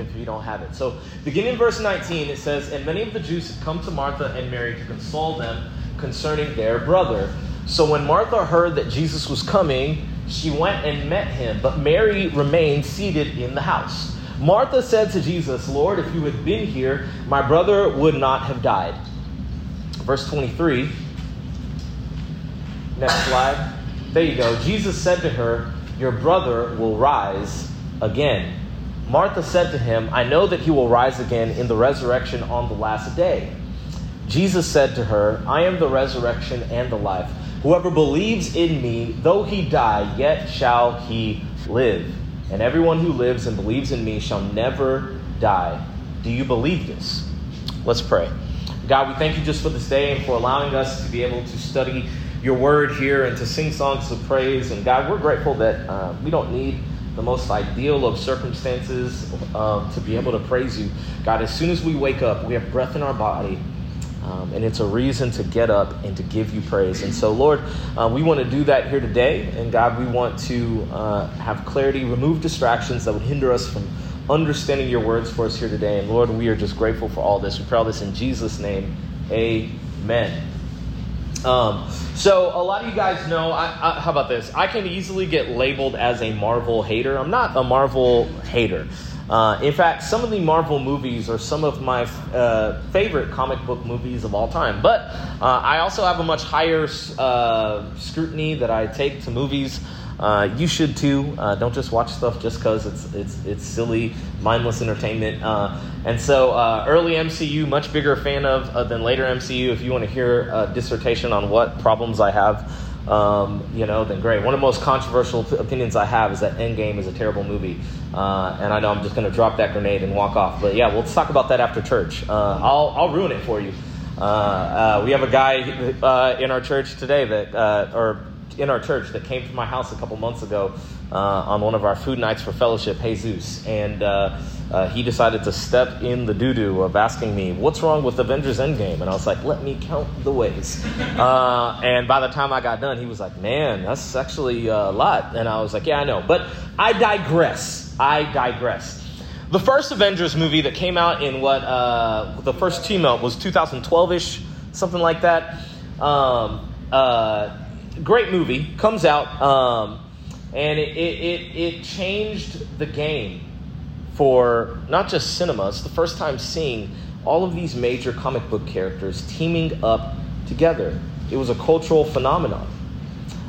if you don't have it. So, beginning in verse 19, it says, And many of the Jews had come to Martha and Mary to console them concerning their brother. So, when Martha heard that Jesus was coming, she went and met him, but Mary remained seated in the house. Martha said to Jesus, Lord, if you had been here, my brother would not have died. Verse 23. Next slide. There you go. Jesus said to her, Your brother will rise again. Martha said to him, I know that he will rise again in the resurrection on the last day. Jesus said to her, I am the resurrection and the life. Whoever believes in me, though he die, yet shall he live. And everyone who lives and believes in me shall never die. Do you believe this? Let's pray. God, we thank you just for this day and for allowing us to be able to study your word here and to sing songs of praise. And God, we're grateful that uh, we don't need the most ideal of circumstances uh, to be able to praise you. God, as soon as we wake up, we have breath in our body. Um, and it's a reason to get up and to give you praise. And so, Lord, uh, we want to do that here today. And God, we want to uh, have clarity, remove distractions that would hinder us from understanding your words for us here today. And Lord, we are just grateful for all this. We pray all this in Jesus' name. Amen. Um, so a lot of you guys know. I, I, how about this? I can easily get labeled as a Marvel hater. I'm not a Marvel hater. Uh, in fact, some of the Marvel movies are some of my uh, favorite comic book movies of all time. But uh, I also have a much higher uh, scrutiny that I take to movies. Uh, you should too. Uh, don't just watch stuff just because it's it's it's silly, mindless entertainment. Uh, and so, uh, early MCU, much bigger fan of uh, than later MCU. If you want to hear a dissertation on what problems I have, um, you know, then great. One of the most controversial opinions I have is that Endgame is a terrible movie. Uh, and I know I'm just going to drop that grenade and walk off. But yeah, we'll talk about that after church. I'll I'll ruin it for you. we have a guy in our church today that, or in our church that came to my house a couple months ago uh, on one of our food nights for fellowship, Jesus. And uh, uh, he decided to step in the doo doo of asking me, What's wrong with Avengers Endgame? And I was like, Let me count the ways. Uh, and by the time I got done, he was like, Man, that's actually a lot. And I was like, Yeah, I know. But I digress. I digress. The first Avengers movie that came out in what uh, the first team up was 2012 ish, something like that. Um, uh, great movie comes out, um, and it, it, it, changed the game for not just cinema. It's the first time seeing all of these major comic book characters teaming up together. It was a cultural phenomenon.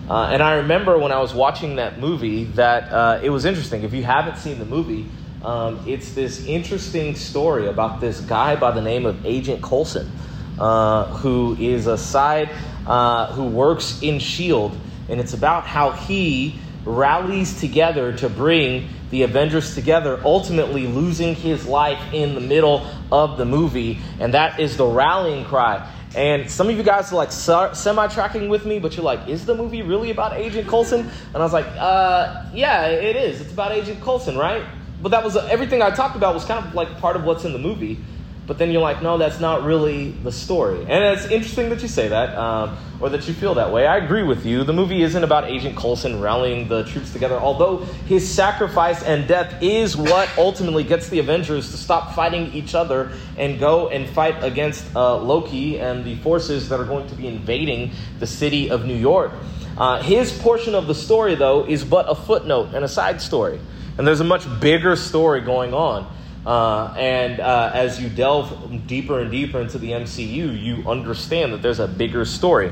Uh, and I remember when I was watching that movie that uh, it was interesting. If you haven't seen the movie, um, it's this interesting story about this guy by the name of Agent Coulson, uh, who is a side uh, who works in S.H.I.E.L.D., and it's about how he rallies together to bring the Avengers together, ultimately losing his life in the middle of the movie. And that is the rallying cry. And some of you guys are like semi tracking with me, but you're like, is the movie really about Agent Coulson? And I was like, uh, yeah, it is. It's about Agent Coulson, right? But that was everything I talked about was kind of like part of what's in the movie. But then you're like, no, that's not really the story. And it's interesting that you say that, um, or that you feel that way. I agree with you. The movie isn't about Agent Coulson rallying the troops together, although his sacrifice and death is what ultimately gets the Avengers to stop fighting each other and go and fight against uh, Loki and the forces that are going to be invading the city of New York. Uh, his portion of the story, though, is but a footnote and a side story. And there's a much bigger story going on. Uh, and uh, as you delve deeper and deeper into the MCU, you understand that there's a bigger story.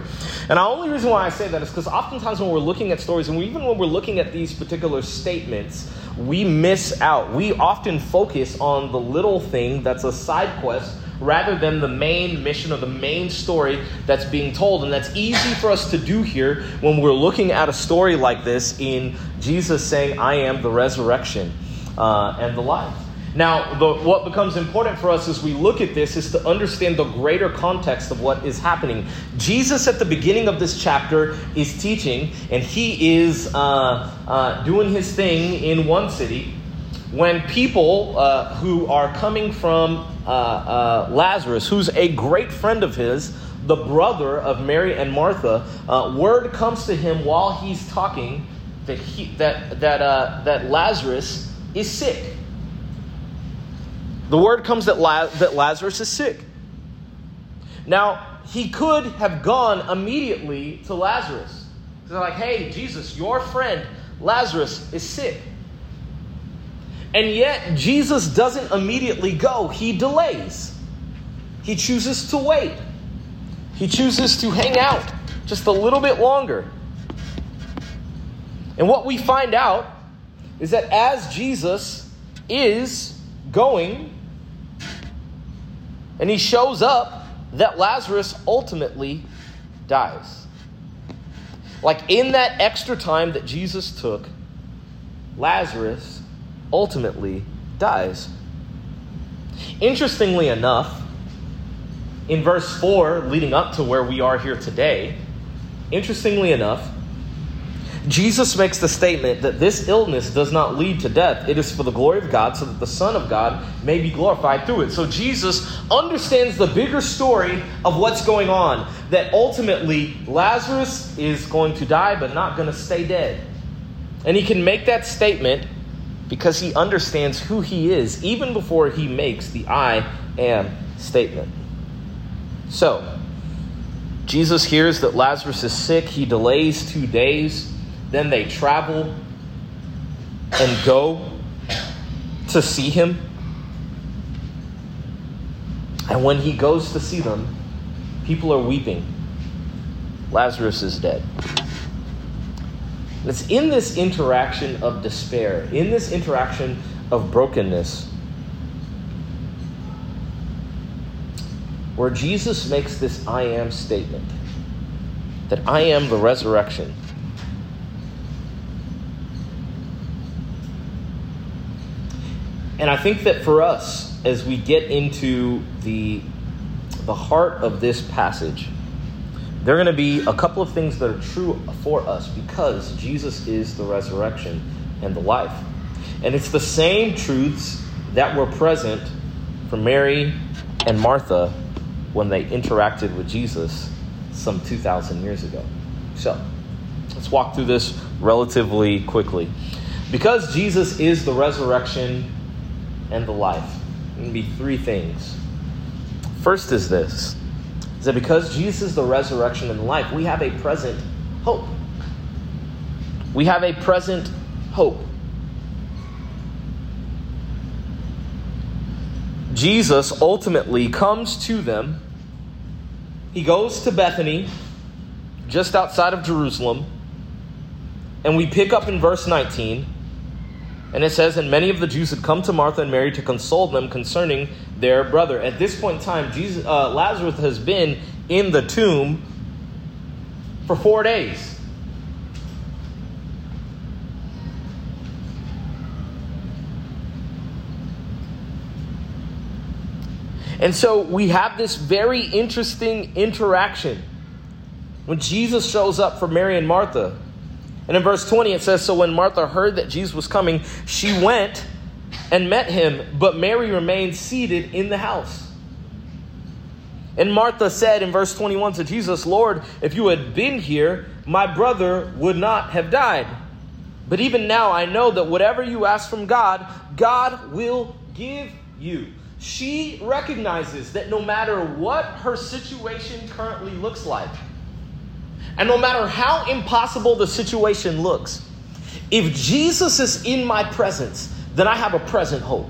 And the only reason why I say that is because oftentimes when we're looking at stories, and even when we're looking at these particular statements, we miss out. We often focus on the little thing that's a side quest rather than the main mission or the main story that's being told. And that's easy for us to do here when we're looking at a story like this in Jesus saying, I am the resurrection uh, and the life. Now, the, what becomes important for us as we look at this is to understand the greater context of what is happening. Jesus, at the beginning of this chapter, is teaching, and he is uh, uh, doing his thing in one city. When people uh, who are coming from uh, uh, Lazarus, who's a great friend of his, the brother of Mary and Martha, uh, word comes to him while he's talking that, he, that, that, that Lazarus is sick. The word comes that, La- that Lazarus is sick. Now, he could have gone immediately to Lazarus. They're like, hey, Jesus, your friend Lazarus is sick. And yet, Jesus doesn't immediately go, he delays. He chooses to wait, he chooses to hang out just a little bit longer. And what we find out is that as Jesus is going and he shows up, that Lazarus ultimately dies. Like in that extra time that Jesus took, Lazarus ultimately dies. Interestingly enough, in verse 4, leading up to where we are here today, interestingly enough, Jesus makes the statement that this illness does not lead to death. It is for the glory of God, so that the Son of God may be glorified through it. So Jesus understands the bigger story of what's going on. That ultimately, Lazarus is going to die, but not going to stay dead. And he can make that statement because he understands who he is, even before he makes the I am statement. So, Jesus hears that Lazarus is sick. He delays two days. Then they travel and go to see him. And when he goes to see them, people are weeping. Lazarus is dead. It's in this interaction of despair, in this interaction of brokenness, where Jesus makes this I am statement that I am the resurrection And I think that for us, as we get into the, the heart of this passage, there are going to be a couple of things that are true for us because Jesus is the resurrection and the life. And it's the same truths that were present for Mary and Martha when they interacted with Jesus some 2,000 years ago. So, let's walk through this relatively quickly. Because Jesus is the resurrection and the life. It can be three things. First is this is that because Jesus is the resurrection and life, we have a present hope. We have a present hope. Jesus ultimately comes to them. He goes to Bethany, just outside of Jerusalem, and we pick up in verse 19 and it says, And many of the Jews had come to Martha and Mary to console them concerning their brother. At this point in time, Jesus, uh, Lazarus has been in the tomb for four days. And so we have this very interesting interaction when Jesus shows up for Mary and Martha. And in verse 20, it says So when Martha heard that Jesus was coming, she went and met him, but Mary remained seated in the house. And Martha said in verse 21 to Jesus, Lord, if you had been here, my brother would not have died. But even now I know that whatever you ask from God, God will give you. She recognizes that no matter what her situation currently looks like, and no matter how impossible the situation looks, if Jesus is in my presence, then I have a present hope.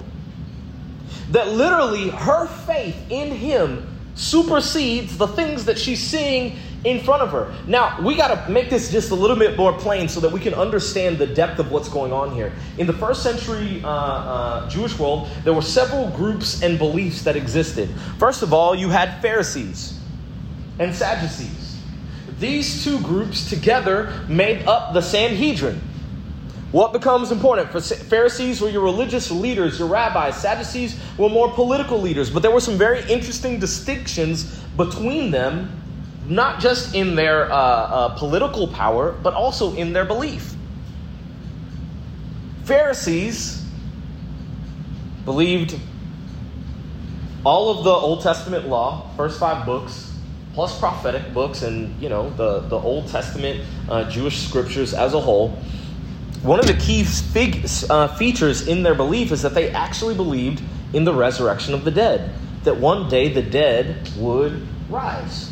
That literally her faith in him supersedes the things that she's seeing in front of her. Now, we got to make this just a little bit more plain so that we can understand the depth of what's going on here. In the first century uh, uh, Jewish world, there were several groups and beliefs that existed. First of all, you had Pharisees and Sadducees. These two groups together made up the Sanhedrin. What becomes important? For Pharisees were your religious leaders, your rabbis. Sadducees were more political leaders. But there were some very interesting distinctions between them, not just in their uh, uh, political power, but also in their belief. Pharisees believed all of the Old Testament law, first five books, plus prophetic books and you know the, the Old Testament uh, Jewish scriptures as a whole. One of the key fig, uh, features in their belief is that they actually believed in the resurrection of the dead, that one day the dead would rise.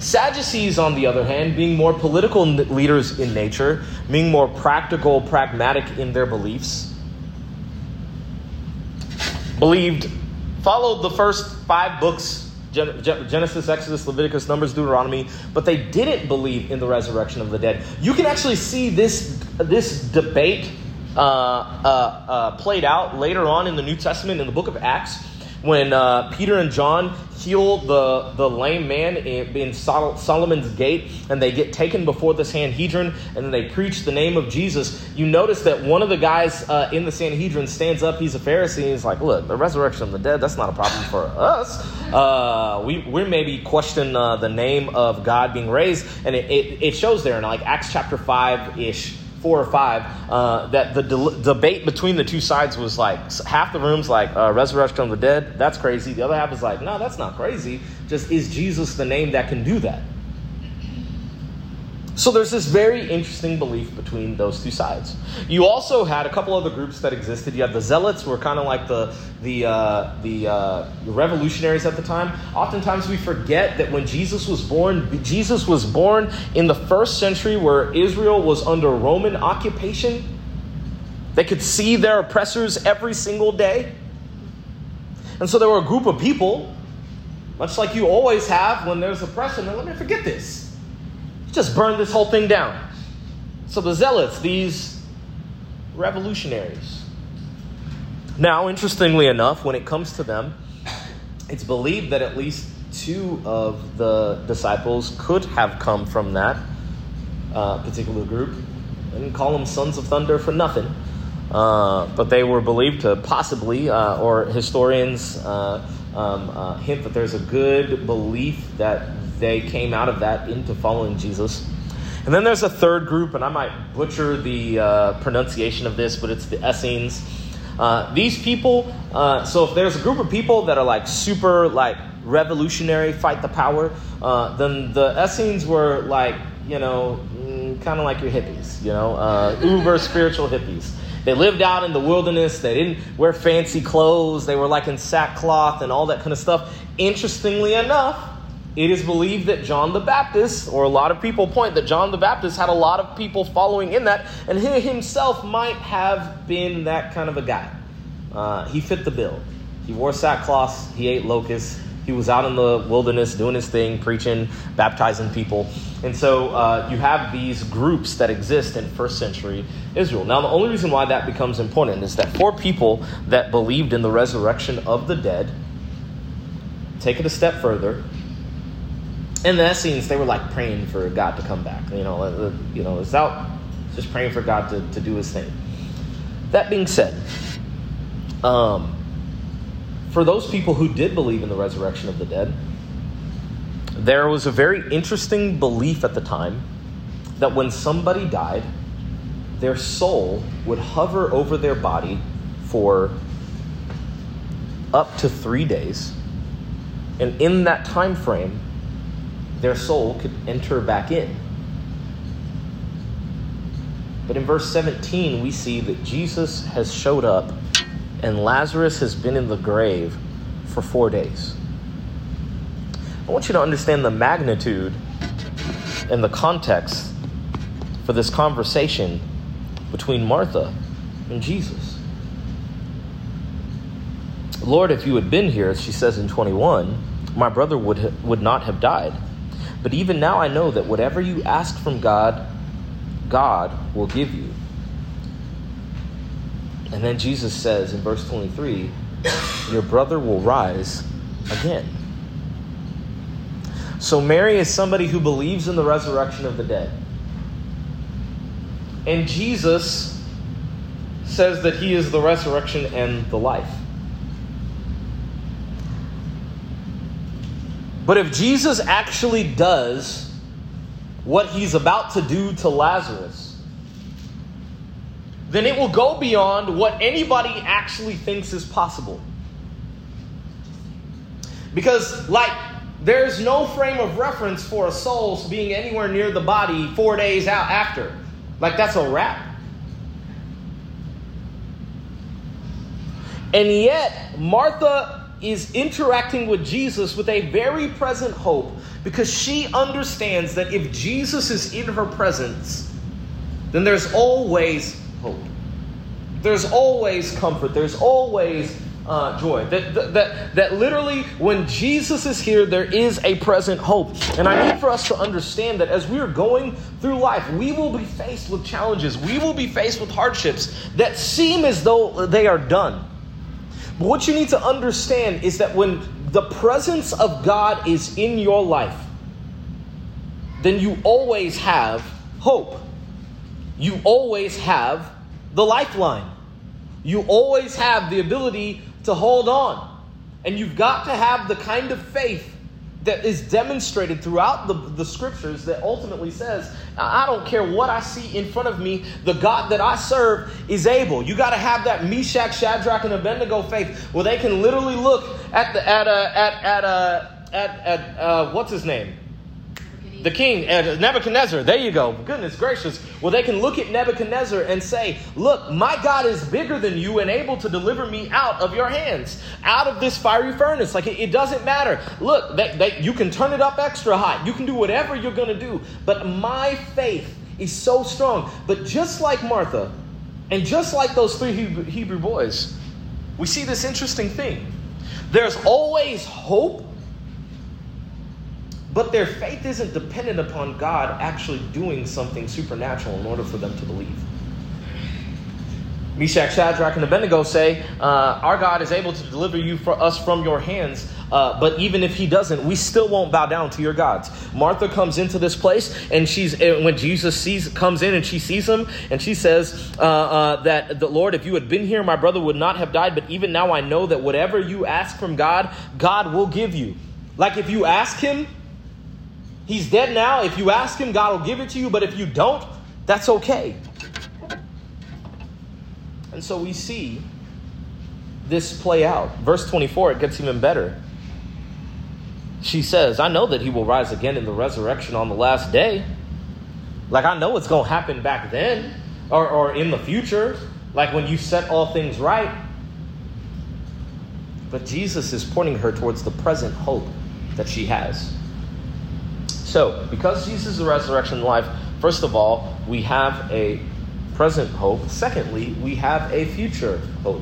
Sadducees, on the other hand, being more political leaders in nature, being more practical, pragmatic in their beliefs, believed, followed the first five books Genesis, Exodus, Leviticus, Numbers, Deuteronomy, but they didn't believe in the resurrection of the dead. You can actually see this, this debate uh, uh, uh, played out later on in the New Testament in the book of Acts when uh, Peter and John heal the, the lame man in, in Sol- Solomon's gate and they get taken before the Sanhedrin and then they preach the name of Jesus, you notice that one of the guys uh, in the Sanhedrin stands up. He's a Pharisee. he's like, Look, the resurrection of the dead, that's not a problem for us. Uh, we, we maybe question uh, the name of God being raised. And it, it, it shows there in like Acts chapter 5 ish four or five, uh, that the de- debate between the two sides was like half the room's like uh, resurrection of the dead, that's crazy. The other half is like, no, that's not crazy. Just is Jesus the name that can do that? So there's this very interesting belief between those two sides. You also had a couple other groups that existed. You had the Zealots, who were kind of like the the uh, the, uh, revolutionaries at the time. Oftentimes we forget that when Jesus was born, Jesus was born in the first century where Israel was under Roman occupation. They could see their oppressors every single day. And so there were a group of people, much like you always have when there's oppression. Let me forget this just burn this whole thing down. So the zealots, these revolutionaries. Now, interestingly enough, when it comes to them, it's believed that at least two of the disciples could have come from that uh, particular group. I didn't call them sons of thunder for nothing. Uh, but they were believed to possibly, uh, or historians uh, um, uh, hint that there's a good belief that they came out of that into following Jesus. And then there's a third group, and I might butcher the uh, pronunciation of this, but it's the Essenes. Uh, these people, uh, so if there's a group of people that are like super like revolutionary, fight the power, uh, then the Essenes were like, you know, mm, kind of like your hippies, you know, uh, uber spiritual hippies. They lived out in the wilderness. They didn't wear fancy clothes. They were like in sackcloth and all that kind of stuff. Interestingly enough, it is believed that John the Baptist, or a lot of people point that John the Baptist had a lot of people following in that, and he himself might have been that kind of a guy. Uh, he fit the bill. He wore sackcloth, he ate locusts, he was out in the wilderness doing his thing, preaching, baptizing people. And so uh, you have these groups that exist in first century Israel. Now, the only reason why that becomes important is that for people that believed in the resurrection of the dead, take it a step further, in that Essenes, they were like praying for God to come back. You know, uh, you know, it's out just praying for God to, to do his thing. That being said, um, for those people who did believe in the resurrection of the dead, there was a very interesting belief at the time that when somebody died, their soul would hover over their body for up to three days. And in that time frame, their soul could enter back in. But in verse 17, we see that Jesus has showed up and Lazarus has been in the grave for four days. I want you to understand the magnitude and the context for this conversation between Martha and Jesus. Lord, if you had been here, she says in 21, my brother would, ha- would not have died. But even now I know that whatever you ask from God, God will give you. And then Jesus says in verse 23, Your brother will rise again. So Mary is somebody who believes in the resurrection of the dead. And Jesus says that he is the resurrection and the life. But if Jesus actually does what he's about to do to Lazarus, then it will go beyond what anybody actually thinks is possible. Because, like, there's no frame of reference for a soul being anywhere near the body four days out after. Like, that's a wrap. And yet, Martha is interacting with Jesus with a very present hope because she understands that if Jesus is in her presence, then there's always hope. There's always comfort. There's always uh, joy. That, that, that, that literally, when Jesus is here, there is a present hope. And I need for us to understand that as we are going through life, we will be faced with challenges. We will be faced with hardships that seem as though they are done. But what you need to understand is that when the presence of God is in your life, then you always have hope. You always have the lifeline. You always have the ability to hold on. And you've got to have the kind of faith that is demonstrated throughout the, the scriptures that ultimately says, I don't care what I see in front of me, the God that I serve is able. You got to have that Meshach, Shadrach, and Abednego faith where they can literally look at the at a at at a at, at uh, what's his name? The king, uh, Nebuchadnezzar, there you go. Goodness gracious. Well, they can look at Nebuchadnezzar and say, Look, my God is bigger than you and able to deliver me out of your hands, out of this fiery furnace. Like, it, it doesn't matter. Look, they, you can turn it up extra hot. You can do whatever you're going to do. But my faith is so strong. But just like Martha, and just like those three Hebrew boys, we see this interesting thing. There's always hope but their faith isn't dependent upon God actually doing something supernatural in order for them to believe. Meshach, Shadrach, and Abednego say, uh, Our God is able to deliver you for us from your hands, uh, but even if he doesn't, we still won't bow down to your gods. Martha comes into this place, and she's when Jesus sees comes in and she sees him, and she says uh, uh, that the Lord, if you had been here, my brother would not have died. But even now, I know that whatever you ask from God, God will give you. Like if you ask Him, He's dead now. If you ask him, God will give it to you. But if you don't, that's okay. And so we see this play out. Verse 24, it gets even better. She says, I know that he will rise again in the resurrection on the last day. Like, I know it's going to happen back then or, or in the future, like when you set all things right. But Jesus is pointing her towards the present hope that she has. So, because Jesus is the resurrection and life, first of all, we have a present hope. Secondly, we have a future hope.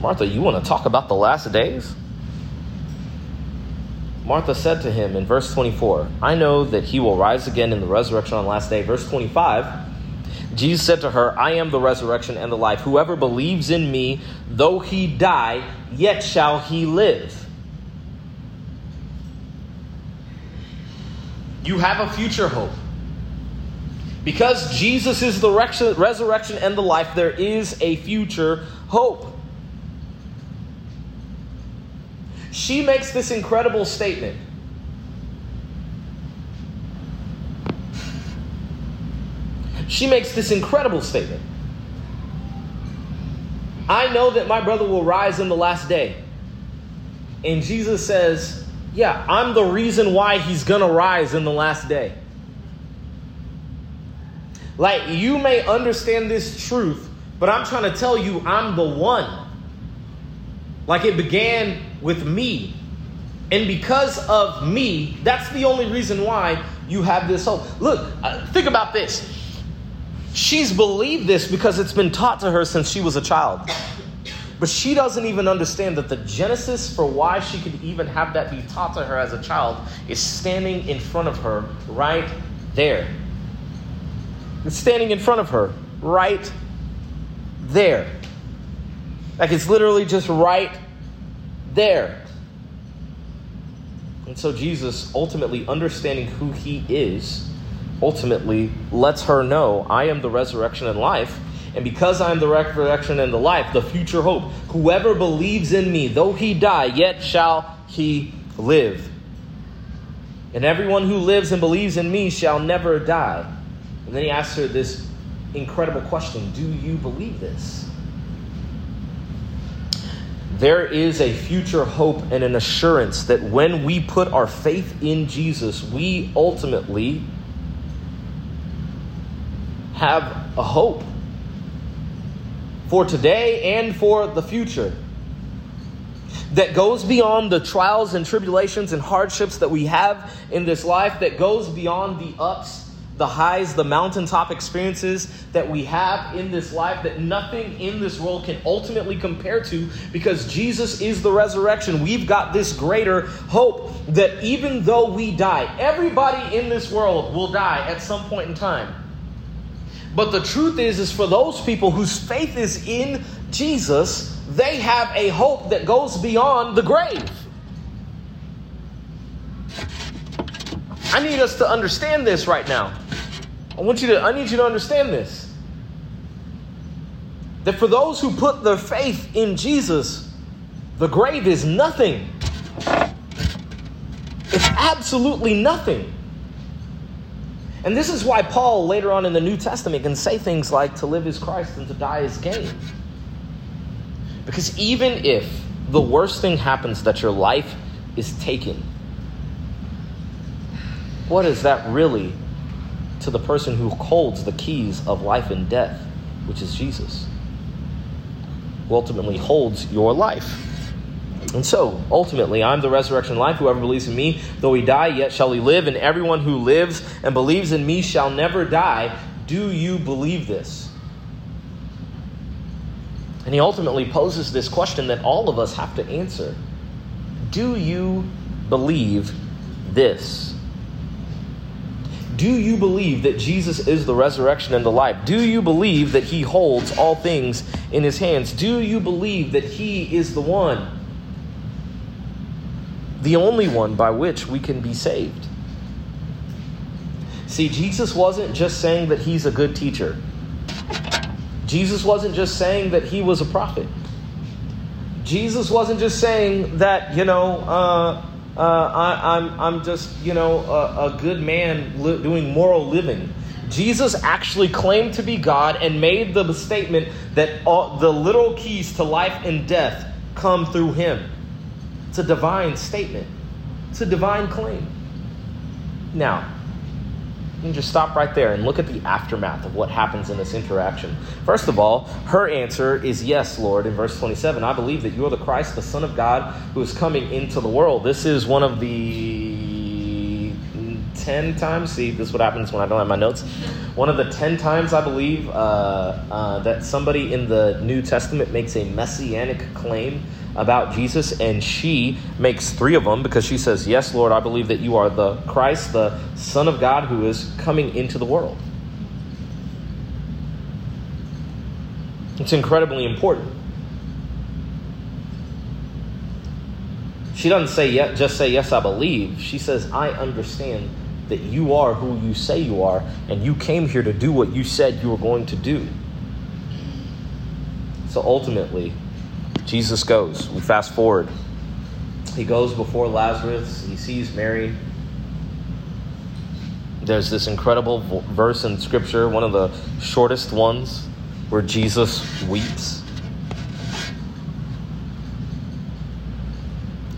Martha, you want to talk about the last days? Martha said to him in verse 24, I know that he will rise again in the resurrection on the last day. Verse 25, Jesus said to her, I am the resurrection and the life. Whoever believes in me, though he die, yet shall he live. You have a future hope. Because Jesus is the resurrection and the life, there is a future hope. She makes this incredible statement. She makes this incredible statement. I know that my brother will rise in the last day. And Jesus says, yeah, I'm the reason why he's going to rise in the last day. Like, you may understand this truth, but I'm trying to tell you, I'm the one. Like, it began with me. And because of me, that's the only reason why you have this hope. Look, uh, think about this. She's believed this because it's been taught to her since she was a child. But she doesn't even understand that the genesis for why she could even have that be taught to her as a child is standing in front of her right there. It's standing in front of her right there. Like it's literally just right there. And so Jesus, ultimately understanding who he is, ultimately lets her know, I am the resurrection and life. And because I am the resurrection and the life, the future hope, whoever believes in me, though he die, yet shall he live. And everyone who lives and believes in me shall never die. And then he asks her this incredible question Do you believe this? There is a future hope and an assurance that when we put our faith in Jesus, we ultimately have a hope for today and for the future. That goes beyond the trials and tribulations and hardships that we have in this life, that goes beyond the ups the highs, the mountaintop experiences that we have in this life that nothing in this world can ultimately compare to because Jesus is the resurrection. We've got this greater hope that even though we die, everybody in this world will die at some point in time. But the truth is is for those people whose faith is in Jesus, they have a hope that goes beyond the grave. I need us to understand this right now. I want you to, I need you to understand this. That for those who put their faith in Jesus, the grave is nothing. It's absolutely nothing. And this is why Paul, later on in the New Testament, can say things like, to live is Christ and to die is gain. Because even if the worst thing happens that your life is taken, what is that really to the person who holds the keys of life and death, which is Jesus, who ultimately holds your life. And so, ultimately, I'm the resurrection life. Whoever believes in me, though he die, yet shall he live. And everyone who lives and believes in me shall never die. Do you believe this? And he ultimately poses this question that all of us have to answer Do you believe this? Do you believe that Jesus is the resurrection and the life? Do you believe that he holds all things in his hands? Do you believe that he is the one, the only one by which we can be saved? See, Jesus wasn't just saying that he's a good teacher. Jesus wasn't just saying that he was a prophet. Jesus wasn't just saying that, you know, uh, uh, I, am I'm, I'm just, you know, a, a good man li- doing moral living. Jesus actually claimed to be God and made the statement that all, the little keys to life and death come through him. It's a divine statement, it's a divine claim. Now, you can just stop right there and look at the aftermath of what happens in this interaction. First of all, her answer is yes, Lord, in verse 27. I believe that you are the Christ, the Son of God, who is coming into the world. This is one of the 10 times, see, this is what happens when I don't have my notes. One of the 10 times, I believe, uh, uh, that somebody in the New Testament makes a messianic claim about Jesus, and she makes three of them because she says, Yes, Lord, I believe that you are the Christ, the Son of God who is coming into the world. It's incredibly important. She doesn't say yet, just say, Yes, I believe. She says, I understand that you are who you say you are, and you came here to do what you said you were going to do. So ultimately, Jesus goes. We fast forward. He goes before Lazarus. He sees Mary. There's this incredible verse in Scripture, one of the shortest ones, where Jesus weeps.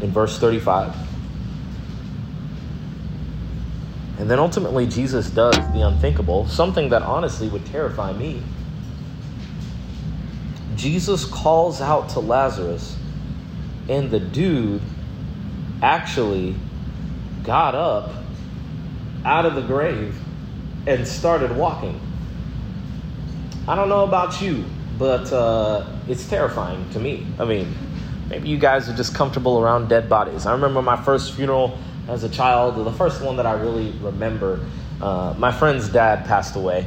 In verse 35. And then ultimately, Jesus does the unthinkable, something that honestly would terrify me. Jesus calls out to Lazarus, and the dude actually got up out of the grave and started walking. I don't know about you, but uh, it's terrifying to me. I mean, maybe you guys are just comfortable around dead bodies. I remember my first funeral as a child, the first one that I really remember. Uh, my friend's dad passed away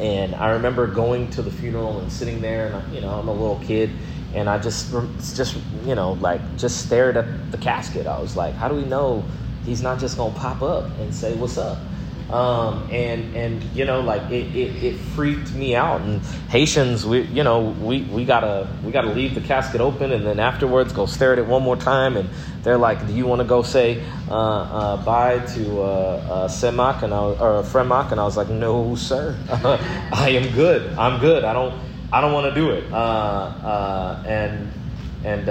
and I remember going to the funeral and sitting there, and you know, I'm a little kid, and I just, just you know, like just stared at the casket. I was like, how do we know he's not just gonna pop up and say what's up? Um, and and you know like it, it, it, freaked me out. And Haitians we you know we, we gotta we gotta leave the casket open and then afterwards go stare at it one more time. And they're like do you want to go say uh, uh, bye to uh, uh, Semak? And I, or Fremak? And I was like no sir. I am good. I'm good. I don't I don't want to do it. Uh, uh, and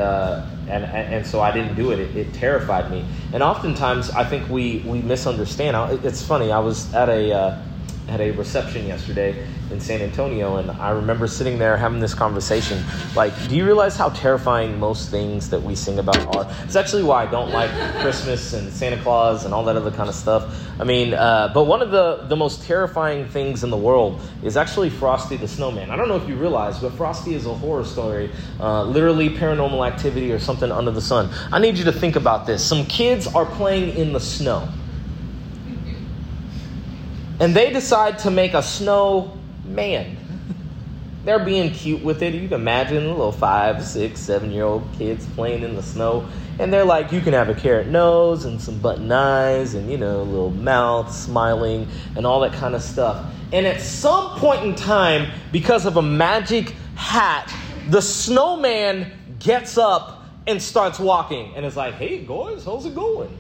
and and, and so I didn't do it. it. it. terrified me. And oftentimes, I think we, we misunderstand. It's funny. I was at a uh, had a reception yesterday in San Antonio, and I remember sitting there having this conversation. Like, do you realize how terrifying most things that we sing about are? It's actually why I don't like Christmas and Santa Claus and all that other kind of stuff. I mean, uh, but one of the, the most terrifying things in the world is actually Frosty the Snowman. I don't know if you realize, but Frosty is a horror story, uh, literally paranormal activity or something under the sun. I need you to think about this. Some kids are playing in the snow and they decide to make a snow man. They're being cute with it. You can imagine little five, six, seven year old kids playing in the snow. And they're like, you can have a carrot nose and some button eyes and, you know, little mouth smiling and all that kind of stuff. And at some point in time, because of a magic hat, the snowman gets up and starts walking and is like, hey, guys, how's it going?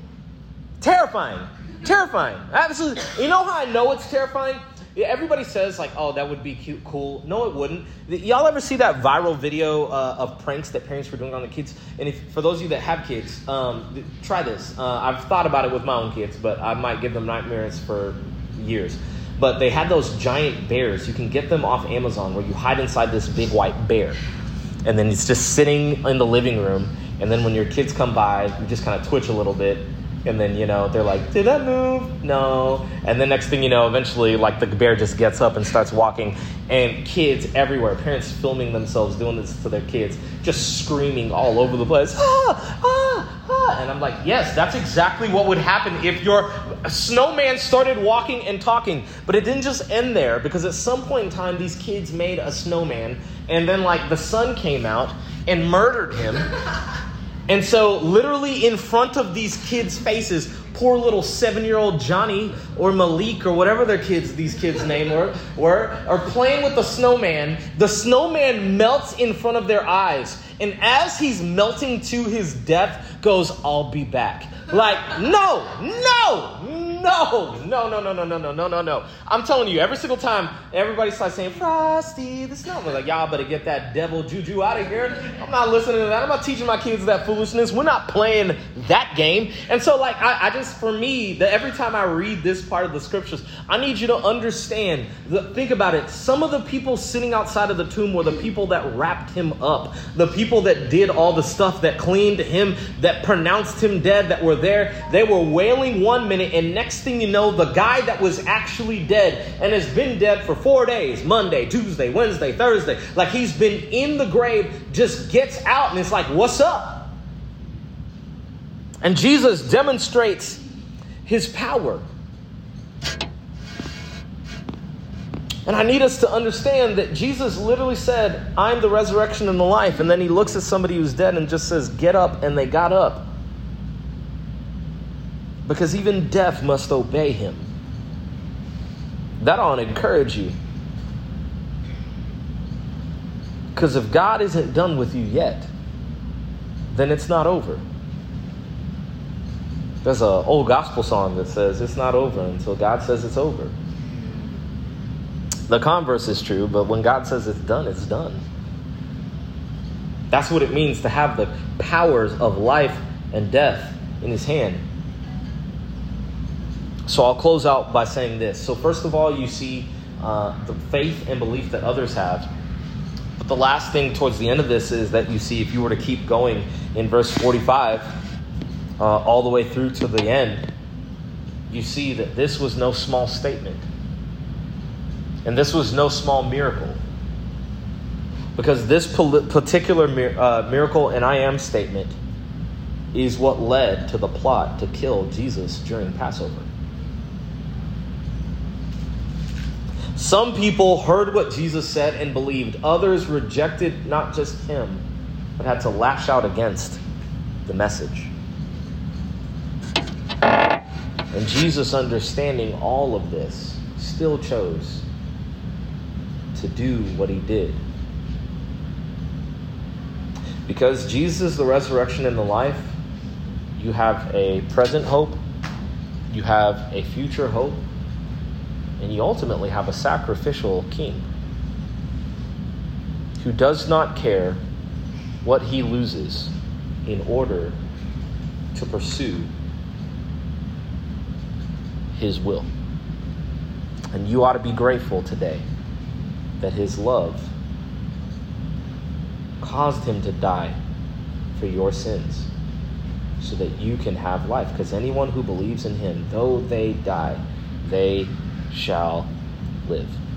Terrifying. Terrifying. Absolutely. You know how I know it's terrifying? Everybody says like, "Oh, that would be cute, cool." No, it wouldn't. Y'all ever see that viral video uh, of pranks that parents were doing on the kids? And if for those of you that have kids, um, try this. Uh, I've thought about it with my own kids, but I might give them nightmares for years. But they had those giant bears. You can get them off Amazon, where you hide inside this big white bear, and then it's just sitting in the living room. And then when your kids come by, you just kind of twitch a little bit, and then you know they're like did that move? No. And then next thing you know eventually like the bear just gets up and starts walking and kids everywhere parents filming themselves doing this to their kids just screaming all over the place ah, ah, ah. and i'm like yes that's exactly what would happen if your snowman started walking and talking. But it didn't just end there because at some point in time these kids made a snowman and then like the sun came out and murdered him and so, literally in front of these kids' faces, poor little seven year old Johnny or Malik or whatever their kids, these kids' name were, were, are playing with the snowman. The snowman melts in front of their eyes. And as he's melting to his death, goes, I'll be back. Like, no, no, no, no, no, no, no, no, no, no, no, no. I'm telling you, every single time everybody starts saying Frosty the Snowman, like y'all better get that devil juju out of here. I'm not listening to that. I'm not teaching my kids that foolishness. We're not playing that game. And so, like, I, I just for me, that every time I read this part of the scriptures, I need you to understand. The, think about it. Some of the people sitting outside of the tomb were the people that wrapped him up, the people that did all the stuff that cleaned him, that pronounced him dead, that were there. They were wailing one minute, and next next thing you know, the guy that was actually dead and has been dead for four days Monday, Tuesday, Wednesday, Thursday like he's been in the grave just gets out and it's like, what's up? And Jesus demonstrates his power. And I need us to understand that Jesus literally said, I'm the resurrection and the life. And then he looks at somebody who's dead and just says, Get up. And they got up because even death must obey him. That ought to encourage you. Because if God isn't done with you yet, then it's not over. There's an old gospel song that says it's not over until God says it's over. The converse is true, but when God says it's done, it's done. That's what it means to have the powers of life and death in his hand. So I'll close out by saying this. So, first of all, you see uh, the faith and belief that others have. But the last thing towards the end of this is that you see, if you were to keep going in verse 45, uh, all the way through to the end, you see that this was no small statement. And this was no small miracle. Because this particular uh, miracle and I am statement is what led to the plot to kill Jesus during Passover. Some people heard what Jesus said and believed. Others rejected not just him, but had to lash out against the message. And Jesus, understanding all of this, still chose to do what he did. Because Jesus the resurrection and the life, you have a present hope, you have a future hope, and you ultimately have a sacrificial king who does not care what he loses in order to pursue his will. And you ought to be grateful today that his love caused him to die for your sins so that you can have life. Because anyone who believes in him, though they die, they shall live.